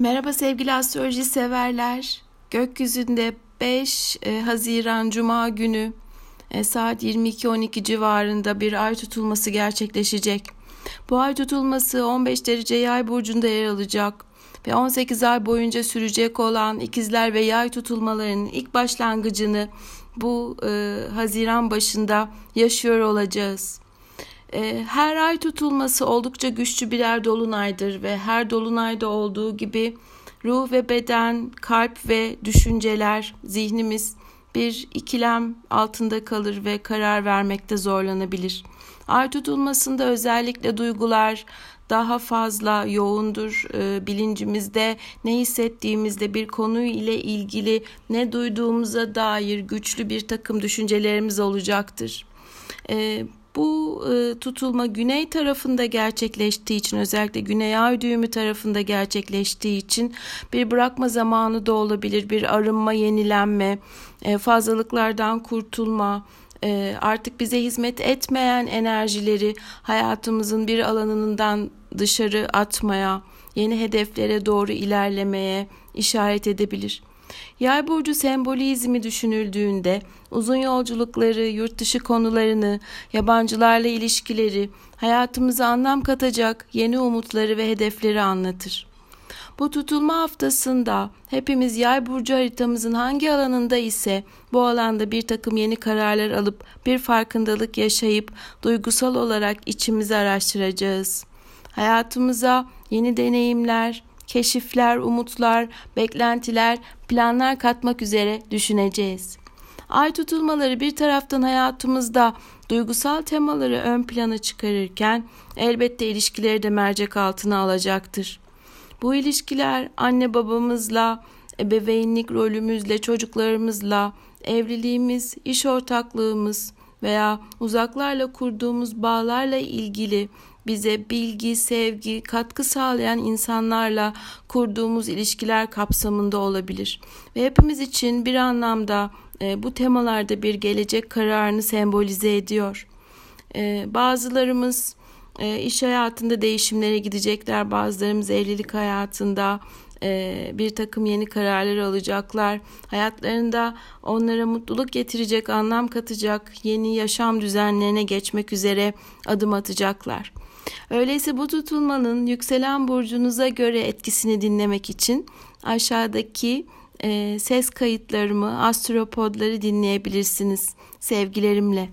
Merhaba sevgili astroloji severler. Gökyüzünde 5 e, Haziran Cuma günü e, saat 22.12 civarında bir ay tutulması gerçekleşecek. Bu ay tutulması 15 derece yay burcunda yer alacak ve 18 ay boyunca sürecek olan ikizler ve yay tutulmalarının ilk başlangıcını bu e, Haziran başında yaşıyor olacağız. Ee, her ay tutulması oldukça güçlü birer dolunaydır ve her dolunayda olduğu gibi ruh ve beden, kalp ve düşünceler, zihnimiz bir ikilem altında kalır ve karar vermekte zorlanabilir. Ay tutulmasında özellikle duygular daha fazla yoğundur. E, bilincimizde ne hissettiğimizde bir konu ile ilgili ne duyduğumuza dair güçlü bir takım düşüncelerimiz olacaktır. E, bu e, tutulma güney tarafında gerçekleştiği için özellikle güney ay düğümü tarafında gerçekleştiği için bir bırakma zamanı da olabilir. Bir arınma, yenilenme, e, fazlalıklardan kurtulma, e, artık bize hizmet etmeyen enerjileri hayatımızın bir alanından dışarı atmaya, yeni hedeflere doğru ilerlemeye işaret edebilir. Yay burcu sembolizmi düşünüldüğünde uzun yolculukları, yurt dışı konularını, yabancılarla ilişkileri, hayatımıza anlam katacak yeni umutları ve hedefleri anlatır. Bu tutulma haftasında hepimiz yay burcu haritamızın hangi alanında ise bu alanda bir takım yeni kararlar alıp bir farkındalık yaşayıp duygusal olarak içimizi araştıracağız. Hayatımıza yeni deneyimler, keşifler, umutlar, beklentiler, planlar katmak üzere düşüneceğiz. Ay tutulmaları bir taraftan hayatımızda duygusal temaları ön plana çıkarırken elbette ilişkileri de mercek altına alacaktır. Bu ilişkiler anne babamızla, ebeveynlik rolümüzle, çocuklarımızla, evliliğimiz, iş ortaklığımız veya uzaklarla kurduğumuz bağlarla ilgili bize bilgi, sevgi, katkı sağlayan insanlarla kurduğumuz ilişkiler kapsamında olabilir. Ve hepimiz için bir anlamda e, bu temalarda bir gelecek kararını sembolize ediyor. E, bazılarımız e, iş hayatında değişimlere gidecekler, bazılarımız evlilik hayatında e, bir takım yeni kararlar alacaklar. Hayatlarında onlara mutluluk getirecek, anlam katacak yeni yaşam düzenlerine geçmek üzere adım atacaklar. Öyleyse bu tutulmanın yükselen burcunuza göre etkisini dinlemek için aşağıdaki e, ses kayıtlarımı, astropodları dinleyebilirsiniz. Sevgilerimle.